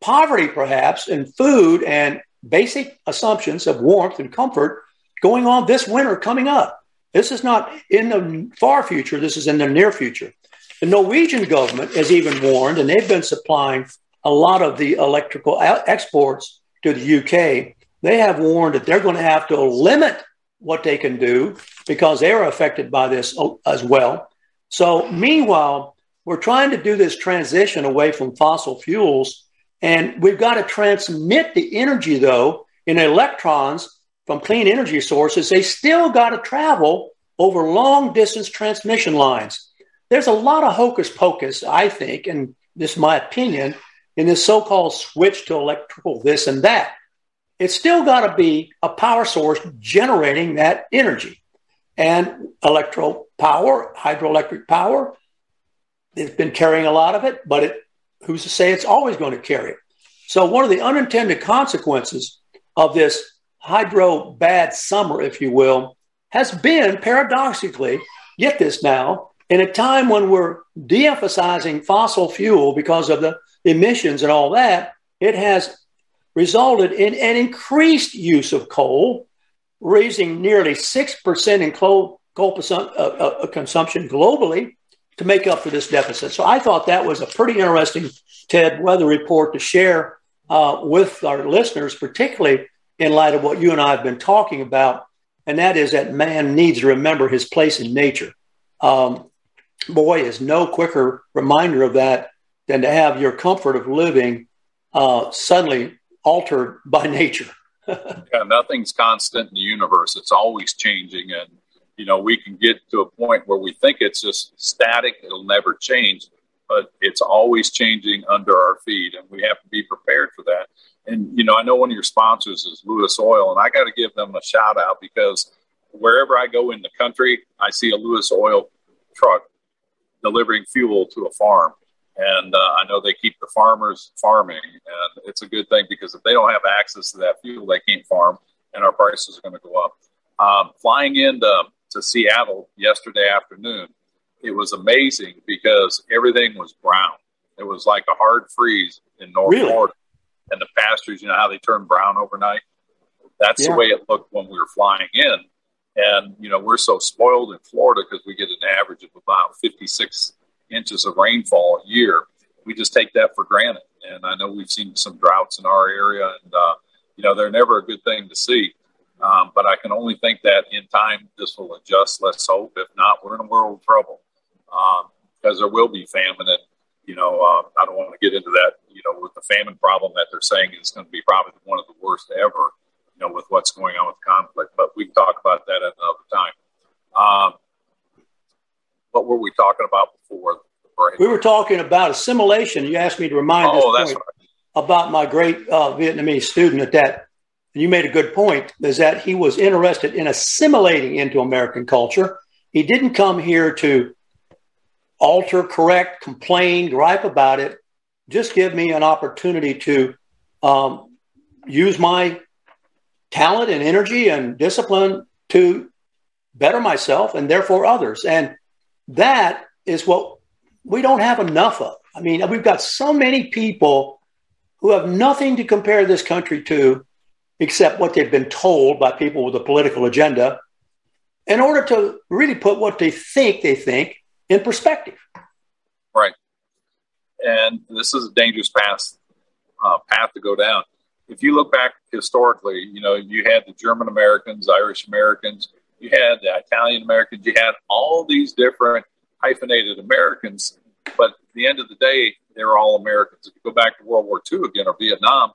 poverty, perhaps, and food and basic assumptions of warmth and comfort going on this winter coming up. This is not in the far future, this is in the near future. The Norwegian government has even warned, and they've been supplying a lot of the electrical exports to the UK. They have warned that they're going to have to limit what they can do because they are affected by this oh, as well. So, meanwhile, we're trying to do this transition away from fossil fuels, and we've got to transmit the energy, though, in electrons from clean energy sources. They still got to travel over long distance transmission lines. There's a lot of hocus pocus, I think, and this is my opinion, in this so called switch to electrical this and that it's still got to be a power source generating that energy. And electro power, hydroelectric power, it's been carrying a lot of it, but it, who's to say it's always going to carry it? So, one of the unintended consequences of this hydro bad summer, if you will, has been paradoxically, get this now, in a time when we're de emphasizing fossil fuel because of the emissions and all that, it has resulted in an increased use of coal, raising nearly 6% in coal, coal uh, uh, uh, consumption globally to make up for this deficit. So I thought that was a pretty interesting Ted weather report to share uh, with our listeners, particularly in light of what you and I have been talking about, and that is that man needs to remember his place in nature. Um, boy, is no quicker reminder of that than to have your comfort of living uh, suddenly altered by nature. yeah, nothing's constant in the universe. It's always changing. And, you know, we can get to a point where we think it's just static, it'll never change, but it's always changing under our feet. And we have to be prepared for that. And, you know, I know one of your sponsors is Lewis Oil, and I got to give them a shout out because wherever I go in the country, I see a Lewis Oil truck delivering fuel to a farm. And uh, I know they keep the farmers farming, and it's a good thing because if they don't have access to that fuel, they can't farm, and our prices are going to go up. Um, flying into to Seattle yesterday afternoon, it was amazing because everything was brown. It was like a hard freeze in North really? Florida, and the pastures, you know how they turn brown overnight. That's yeah. the way it looked when we were flying in. And, you know, we're so spoiled in Florida because we get average of about 56 inches of rainfall a year. We just take that for granted. And I know we've seen some droughts in our area, and uh, you know they're never a good thing to see. Um, but I can only think that in time this will adjust. Let's hope. If not, we're in a world of trouble because um, there will be famine. And you know, uh, I don't want to get into that. You know, with the famine problem that they're saying is going to be probably one of the worst ever. You know, with what's going on with conflict. But we can talk about that at another time. Um, what were we talking about before? We were talking about assimilation. You asked me to remind oh, this point right. about my great uh, Vietnamese student at that. And you made a good point is that he was interested in assimilating into American culture. He didn't come here to alter, correct, complain, gripe about it. Just give me an opportunity to um, use my talent and energy and discipline to better myself and therefore others. And that is what we don't have enough of. I mean, we've got so many people who have nothing to compare this country to except what they've been told by people with a political agenda in order to really put what they think they think in perspective. Right. And this is a dangerous path, uh, path to go down. If you look back historically, you know, you had the German Americans, Irish Americans, you had the Italian Americans, you had all these different hyphenated Americans, but at the end of the day, they were all Americans. If you go back to World War II again or Vietnam,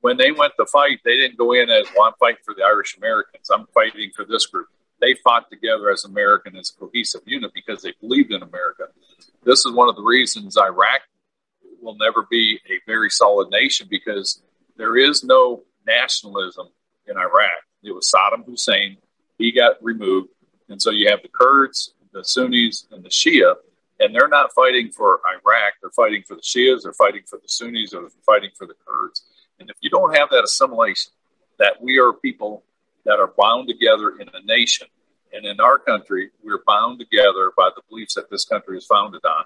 when they went to fight, they didn't go in as, well, I'm fighting for the Irish Americans, I'm fighting for this group. They fought together as American, as a cohesive unit because they believed in America. This is one of the reasons Iraq will never be a very solid nation because there is no nationalism in Iraq. It was Saddam Hussein he got removed. And so you have the Kurds, the Sunnis, and the Shia, and they're not fighting for Iraq. They're fighting for the Shias, they're fighting for the Sunnis, or they're fighting for the Kurds. And if you don't have that assimilation, that we are people that are bound together in a nation, and in our country, we're bound together by the beliefs that this country is founded on.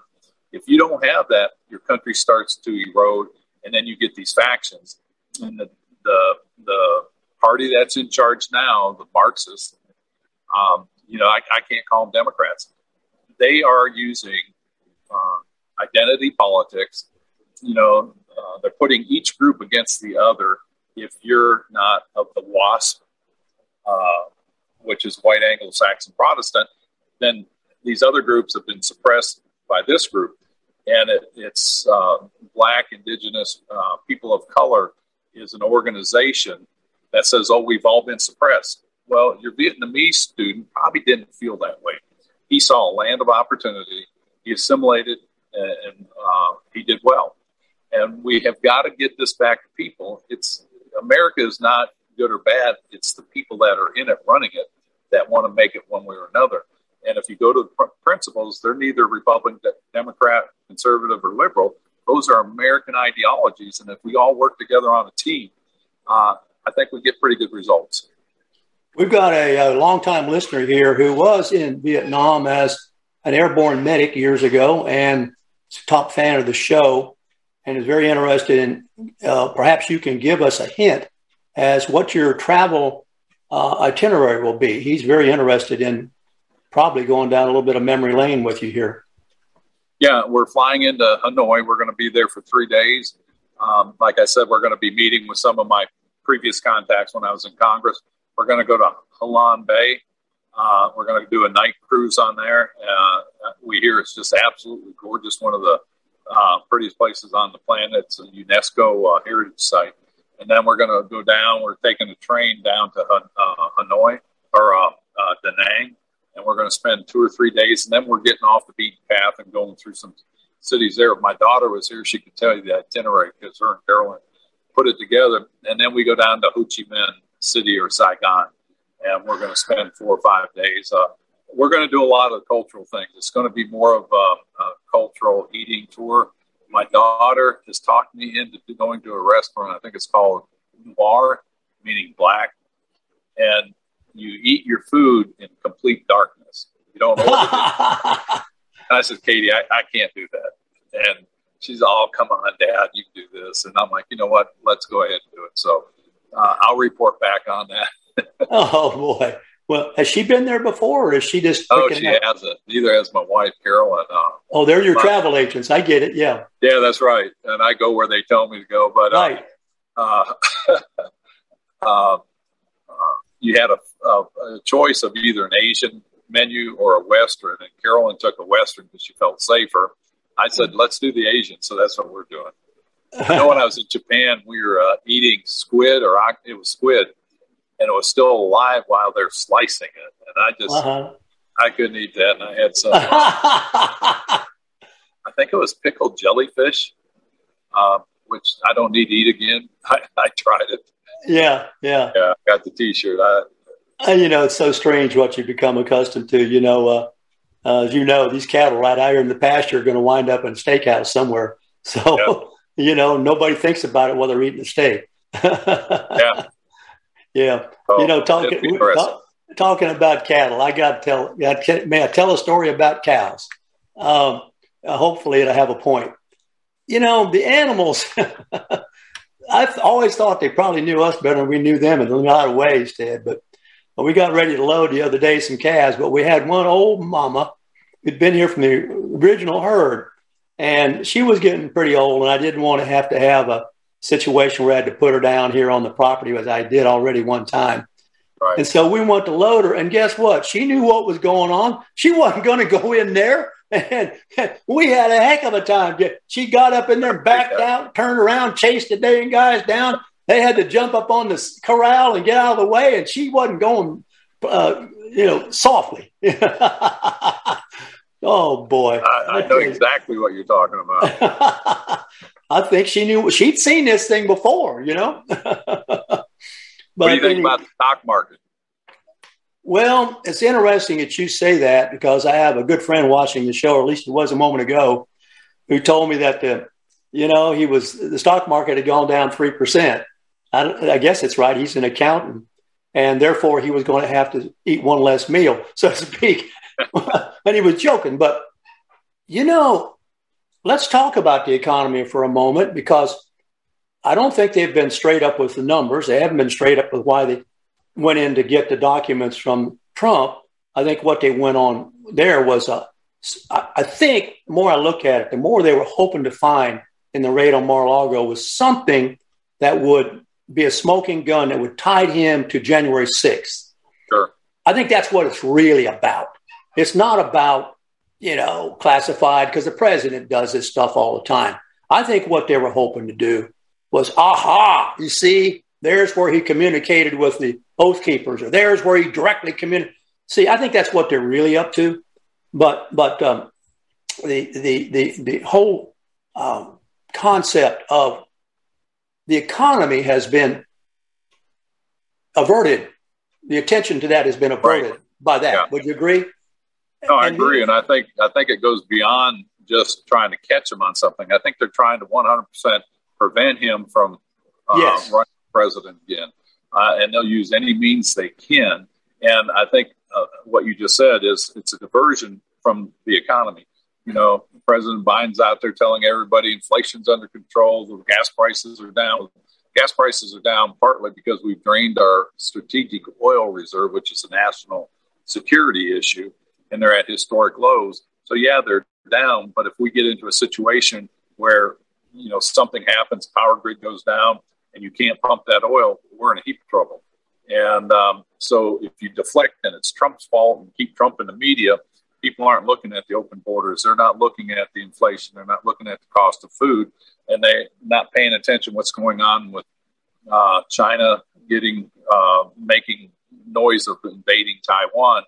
If you don't have that, your country starts to erode and then you get these factions. And the the, the party that's in charge now, the Marxists, um, you know, I, I, can't call them Democrats. They are using uh, identity politics. You know, uh, they're putting each group against the other. If you're not of the WASP, uh, which is white Anglo-Saxon Protestant, then these other groups have been suppressed by this group, and it, it's uh, Black, Indigenous, uh, people of color is an organization that says, "Oh, we've all been suppressed." Well, your Vietnamese student probably didn't feel that way. He saw a land of opportunity. He assimilated, and uh, he did well. And we have got to get this back to people. It's America is not good or bad. It's the people that are in it running it that want to make it one way or another. And if you go to the pr- principles, they're neither Republican, Democrat, conservative, or liberal. Those are American ideologies. And if we all work together on a team, uh, I think we get pretty good results. We've got a, a longtime listener here who was in Vietnam as an airborne medic years ago and top fan of the show and is very interested in uh, perhaps you can give us a hint as what your travel uh, itinerary will be. He's very interested in probably going down a little bit of memory lane with you here. Yeah, we're flying into Hanoi. We're going to be there for three days. Um, like I said, we're going to be meeting with some of my previous contacts when I was in Congress. We're going to go to Ha Long Bay. Uh, we're going to do a night cruise on there. Uh, we hear it's just absolutely gorgeous. One of the uh, prettiest places on the planet. It's a UNESCO uh, heritage site. And then we're going to go down. We're taking a train down to uh, Hanoi or uh, Da Nang and we're going to spend two or three days, and then we're getting off the beaten path and going through some cities there. If my daughter was here, she could tell you the itinerary because her and Carolyn put it together, and then we go down to Ho Chi Minh City or Saigon, and we're going to spend four or five days. Uh, we're going to do a lot of cultural things. It's going to be more of a, a cultural eating tour. My daughter has talked me into going to a restaurant. I think it's called Noir, meaning black, and you eat your food in complete darkness. You don't and I said, Katie, I, I can't do that. And she's all, come on, Dad, you can do this. And I'm like, you know what? Let's go ahead and do it. So uh, I'll report back on that. oh boy. Well, has she been there before, or is she just? Oh, she up? hasn't. Neither has my wife, Carolyn. Uh, oh, they're your travel agents. I get it. Yeah. Yeah, that's right. And I go where they tell me to go. But uh, right. Uh, uh, you had a, a, a, choice of either an Asian menu or a Western, and Carolyn took a Western because she felt safer. I said, let's do the Asian, so that's what we're doing. I know when I was in Japan, we were uh, eating squid, or it was squid, and it was still alive while they're slicing it, and I just uh-huh. I couldn't eat that, and I had some. I think it was pickled jellyfish, uh, which I don't need to eat again. I, I tried it. Yeah, yeah. Yeah, I got the T-shirt. I, and, you know, it's so strange what you become accustomed to. You know, uh, uh, as you know, these cattle right out here in the pasture are going to wind up in a steakhouse somewhere. So, yeah. you know, nobody thinks about it while they're eating the steak. yeah. Yeah. Oh, you know, talking talk, talking about cattle, I got to tell. may I tell a story about cows? Um, uh, hopefully, it'll have a point. You know, the animals. I've always thought they probably knew us better than we knew them in a lot of ways, Ted. But, but we got ready to load the other day some calves, but we had one old mama who'd been here from the original herd, and she was getting pretty old, and I didn't want to have to have a situation where I had to put her down here on the property as I did already one time. Right. And so we went to load her, and guess what? She knew what was going on. She wasn't going to go in there and we had a heck of a time. She got up in there, backed out, turned around, chased the dang guys down. They had to jump up on the corral and get out of the way, and she wasn't going, uh, you know, softly. oh boy! I, I know exactly what you're talking about. I think she knew she'd seen this thing before, you know. what do you think about the stock market? Well, it's interesting that you say that because I have a good friend watching the show, or at least it was a moment ago, who told me that the, you know, he was the stock market had gone down three percent. I, I, guess it's right. He's an accountant, and therefore he was going to have to eat one less meal, so to speak. and he was joking, but you know, let's talk about the economy for a moment because I don't think they've been straight up with the numbers. They haven't been straight up with why they went in to get the documents from Trump. I think what they went on there was a, I think the more I look at it, the more they were hoping to find in the raid on Mar-a-Lago was something that would be a smoking gun that would tie him to January 6th. Sure. I think that's what it's really about. It's not about, you know, classified because the president does this stuff all the time. I think what they were hoping to do was, aha, you see, there's where he communicated with the oath keepers, or there's where he directly communicated. See, I think that's what they're really up to. But but um, the the the the whole um, concept of the economy has been averted. The attention to that has been averted right. by that. Yeah. Would you agree? No, I agree, and I think I think it goes beyond just trying to catch him on something. I think they're trying to 100 percent prevent him from uh, yes. running president again, uh, and they'll use any means they can. And I think uh, what you just said is it's a diversion from the economy. You know, President Biden's out there telling everybody inflation's under control, the gas prices are down. Gas prices are down partly because we've drained our strategic oil reserve, which is a national security issue, and they're at historic lows. So yeah, they're down, but if we get into a situation where you know something happens, power grid goes down, and you can't pump that oil, we're in a heap of trouble. And um, so if you deflect and it's Trump's fault and keep Trump in the media, people aren't looking at the open borders. They're not looking at the inflation. They're not looking at the cost of food, and they're not paying attention what's going on with uh, China getting uh, making noise of invading Taiwan.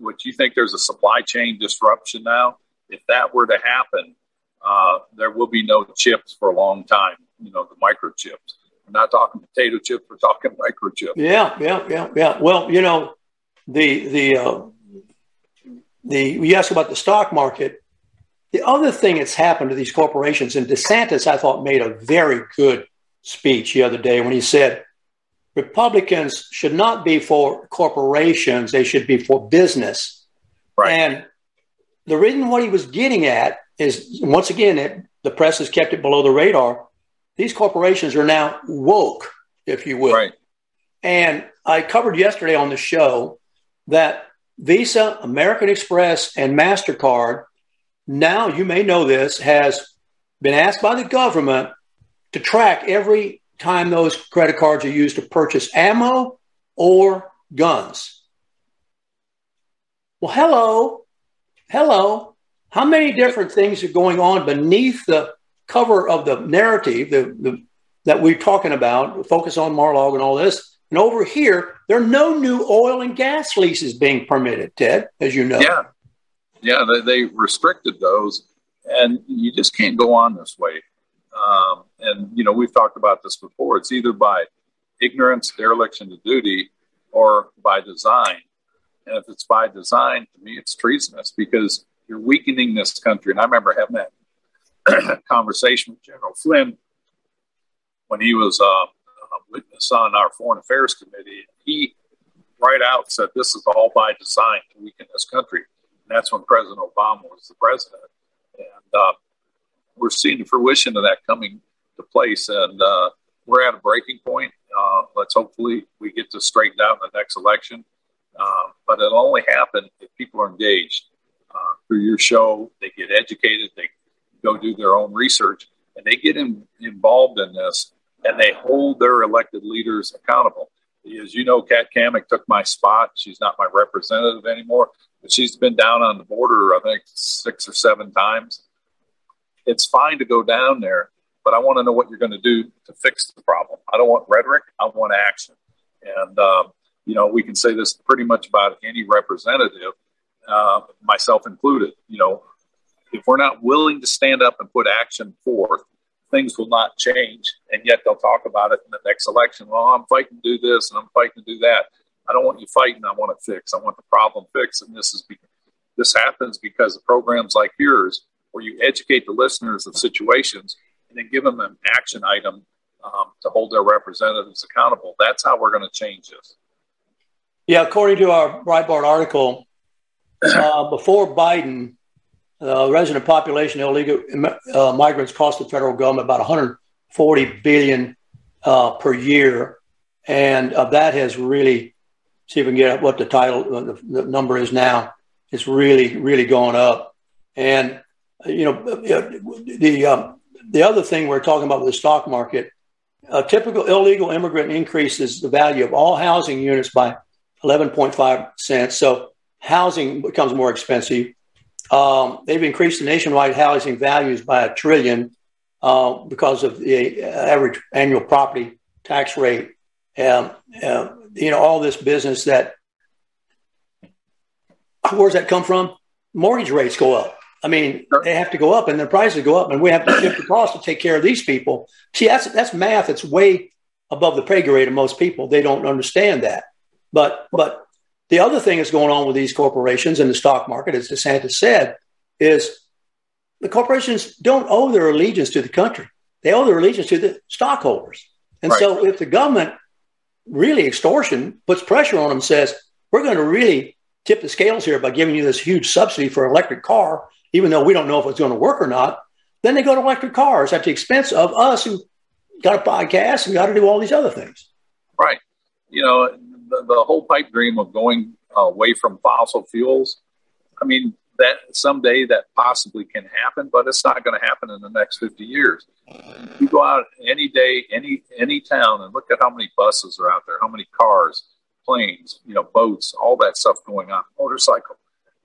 Would you think there's a supply chain disruption now? If that were to happen, uh, there will be no chips for a long time. You know, the microchips. We're not talking potato chips. We're talking microchips. Yeah, yeah, yeah, yeah. Well, you know, the the uh, the you asked about the stock market. The other thing that's happened to these corporations, and DeSantis, I thought, made a very good speech the other day when he said Republicans should not be for corporations; they should be for business. Right. And the reason what he was getting at is once again, it, the press has kept it below the radar. These corporations are now woke, if you will. Right. And I covered yesterday on the show that Visa, American Express, and MasterCard, now you may know this, has been asked by the government to track every time those credit cards are used to purchase ammo or guns. Well, hello, hello. How many different things are going on beneath the cover of the narrative the, the, that we're talking about? Focus on Mar-a-Lago and all this. And over here, there are no new oil and gas leases being permitted, Ted, as you know. Yeah. Yeah, they, they restricted those. And you just can't go on this way. Um, and, you know, we've talked about this before. It's either by ignorance, dereliction of duty, or by design. And if it's by design, to me, it's treasonous because you're weakening this country. And I remember having that conversation with General Flynn when he was uh, witness on our Foreign Affairs Committee. He right out said this is all by design to weaken this country. And that's when President Obama was the president. And uh, we're seeing the fruition of that coming to place. And uh, we're at a breaking point. Uh, let's hopefully we get this straightened out in the next election. Uh, but it'll only happen if people are engaged uh, through your show. They get educated. They go do their own research, and they get in, involved in this and they hold their elected leaders accountable. As you know, Kat Cammack took my spot. She's not my representative anymore, but she's been down on the border, I think, six or seven times. It's fine to go down there, but I want to know what you're going to do to fix the problem. I don't want rhetoric, I want action. And, uh, you know, we can say this pretty much about any representative, uh, myself included. You know, if we're not willing to stand up and put action forth, things will not change. And yet they'll talk about it in the next election. Well, I'm fighting to do this and I'm fighting to do that. I don't want you fighting. I want it fixed. I want the problem fixed. And this is be- this happens because of programs like yours, where you educate the listeners of situations and then give them an action item um, to hold their representatives accountable. That's how we're going to change this. Yeah, according to our Breitbart article, uh, before Biden, uh, resident population illegal uh, migrants cost the federal government about 140 billion uh, per year, and uh, that has really see if we can get what the title the, the number is now. It's really really gone up, and you know the um, the other thing we're talking about with the stock market. A typical illegal immigrant increases the value of all housing units by 11.5 cents. So housing becomes more expensive. Um, they've increased the nationwide housing values by a trillion uh, because of the average annual property tax rate. Um, uh, you know, all this business that, where's that come from? Mortgage rates go up. I mean, they have to go up and the prices go up, and we have to shift the cost to take care of these people. See, that's that's math that's way above the pay grade of most people. They don't understand that. But but the other thing that's going on with these corporations and the stock market, as DeSantis said, is the corporations don't owe their allegiance to the country. They owe their allegiance to the stockholders. And right. so if the government really extortion puts pressure on them, says, we're going to really tip the scales here by giving you this huge subsidy for an electric car, even though we don't know if it's going to work or not, then they go to electric cars at the expense of us who got to buy gas and got to do all these other things. Right. You know, the, the whole pipe dream of going away from fossil fuels. I mean, that someday that possibly can happen, but it's not going to happen in the next 50 years. You go out any day, any any town, and look at how many buses are out there, how many cars, planes, you know, boats, all that stuff going on, motorcycle.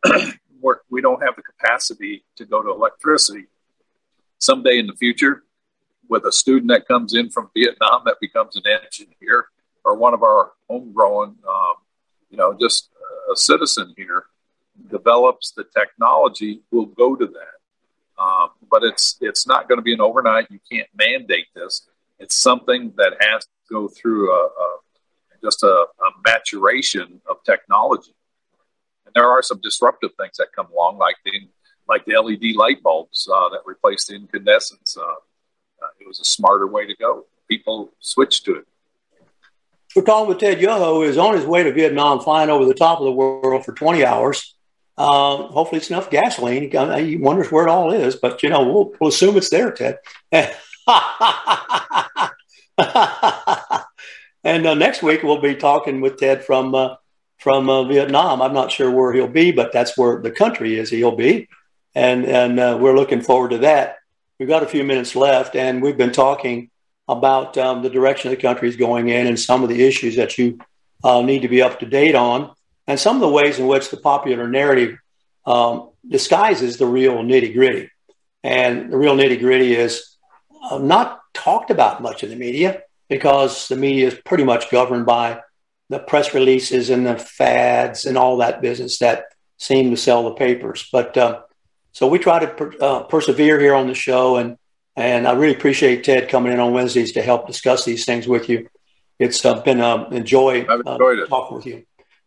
We don't have the capacity to go to electricity. Someday in the future, with a student that comes in from Vietnam that becomes an engineer, or one of our homegrown, um, you know, just a citizen here develops the technology, we'll go to that. Um, but it's it's not going to be an overnight. You can't mandate this. It's something that has to go through a, a just a, a, maturation of technology. There are some disruptive things that come along, like the like the LED light bulbs uh, that replaced the incandescents. Uh, uh, it was a smarter way to go. People switched to it. We're talking with Ted Yoho, who is on his way to Vietnam, flying over the top of the world for 20 hours. Um, hopefully, it's enough gasoline. He wonders where it all is, but you know, we'll, we'll assume it's there, Ted. and uh, next week we'll be talking with Ted from uh, from uh, Vietnam. I'm not sure where he'll be, but that's where the country is. He'll be, and and uh, we're looking forward to that. We've got a few minutes left, and we've been talking about um, the direction the country is going in and some of the issues that you uh, need to be up to date on, and some of the ways in which the popular narrative um, disguises the real nitty gritty. And the real nitty gritty is uh, not talked about much in the media because the media is pretty much governed by the press releases and the fads and all that business that seem to sell the papers. But uh, so we try to per- uh, persevere here on the show and and I really appreciate Ted coming in on Wednesdays to help discuss these things with you. It's uh, been um, a joy uh, talking with you.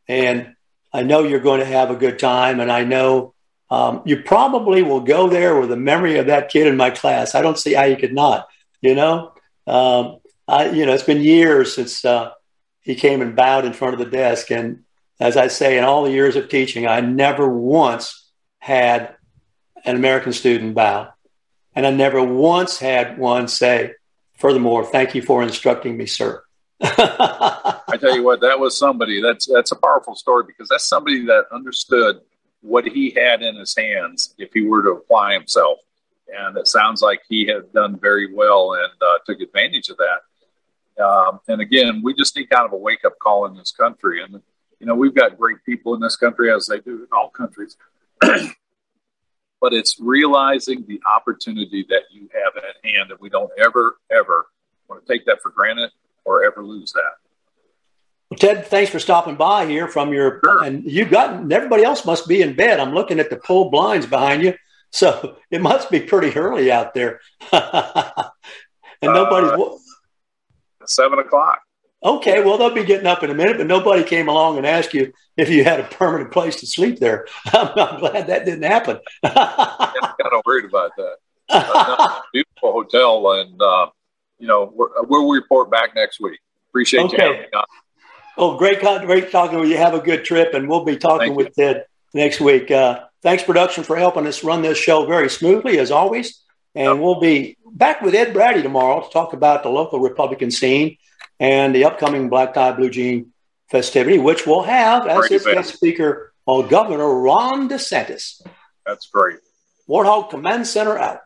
And I know you're going to have a good time. And I know um, you probably will go there with the memory of that kid in my class. I don't see how you could not, you know? Um, I, you know, it's been years since uh, he came and bowed in front of the desk. And as I say, in all the years of teaching, I never once had an American student bow. And I never once had one say, furthermore, thank you for instructing me, sir. I tell you what, that was somebody that's that's a powerful story because that's somebody that understood what he had in his hands if he were to apply himself. And it sounds like he had done very well and uh, took advantage of that. Um, and again, we just need kind of a wake up call in this country. And, you know, we've got great people in this country, as they do in all countries. but it's realizing the opportunity that you have at hand. And we don't ever, ever want to take that for granted or ever lose that. Well, Ted, thanks for stopping by here from your, sure. and you've got, everybody else must be in bed. I'm looking at the pulled blinds behind you. So it must be pretty early out there. and nobody's, uh, seven o'clock. Okay, well, they'll be getting up in a minute, but nobody came along and asked you if you had a permanent place to sleep there. I'm, I'm glad that didn't happen. I'm kind of worried about that. Uh, beautiful hotel, and uh, you know we'll report back next week. Appreciate it. okay. you. Oh, great, great talking with you. Have a good trip, and we'll be talking Thank with you. Ted next week. Uh, thanks, production, for helping us run this show very smoothly as always. And we'll be back with Ed Brady tomorrow to talk about the local Republican scene and the upcoming Black Tie Blue Jean festivity, which we'll have as its guest speaker well, Governor Ron DeSantis. That's great. Warthog Command Center out.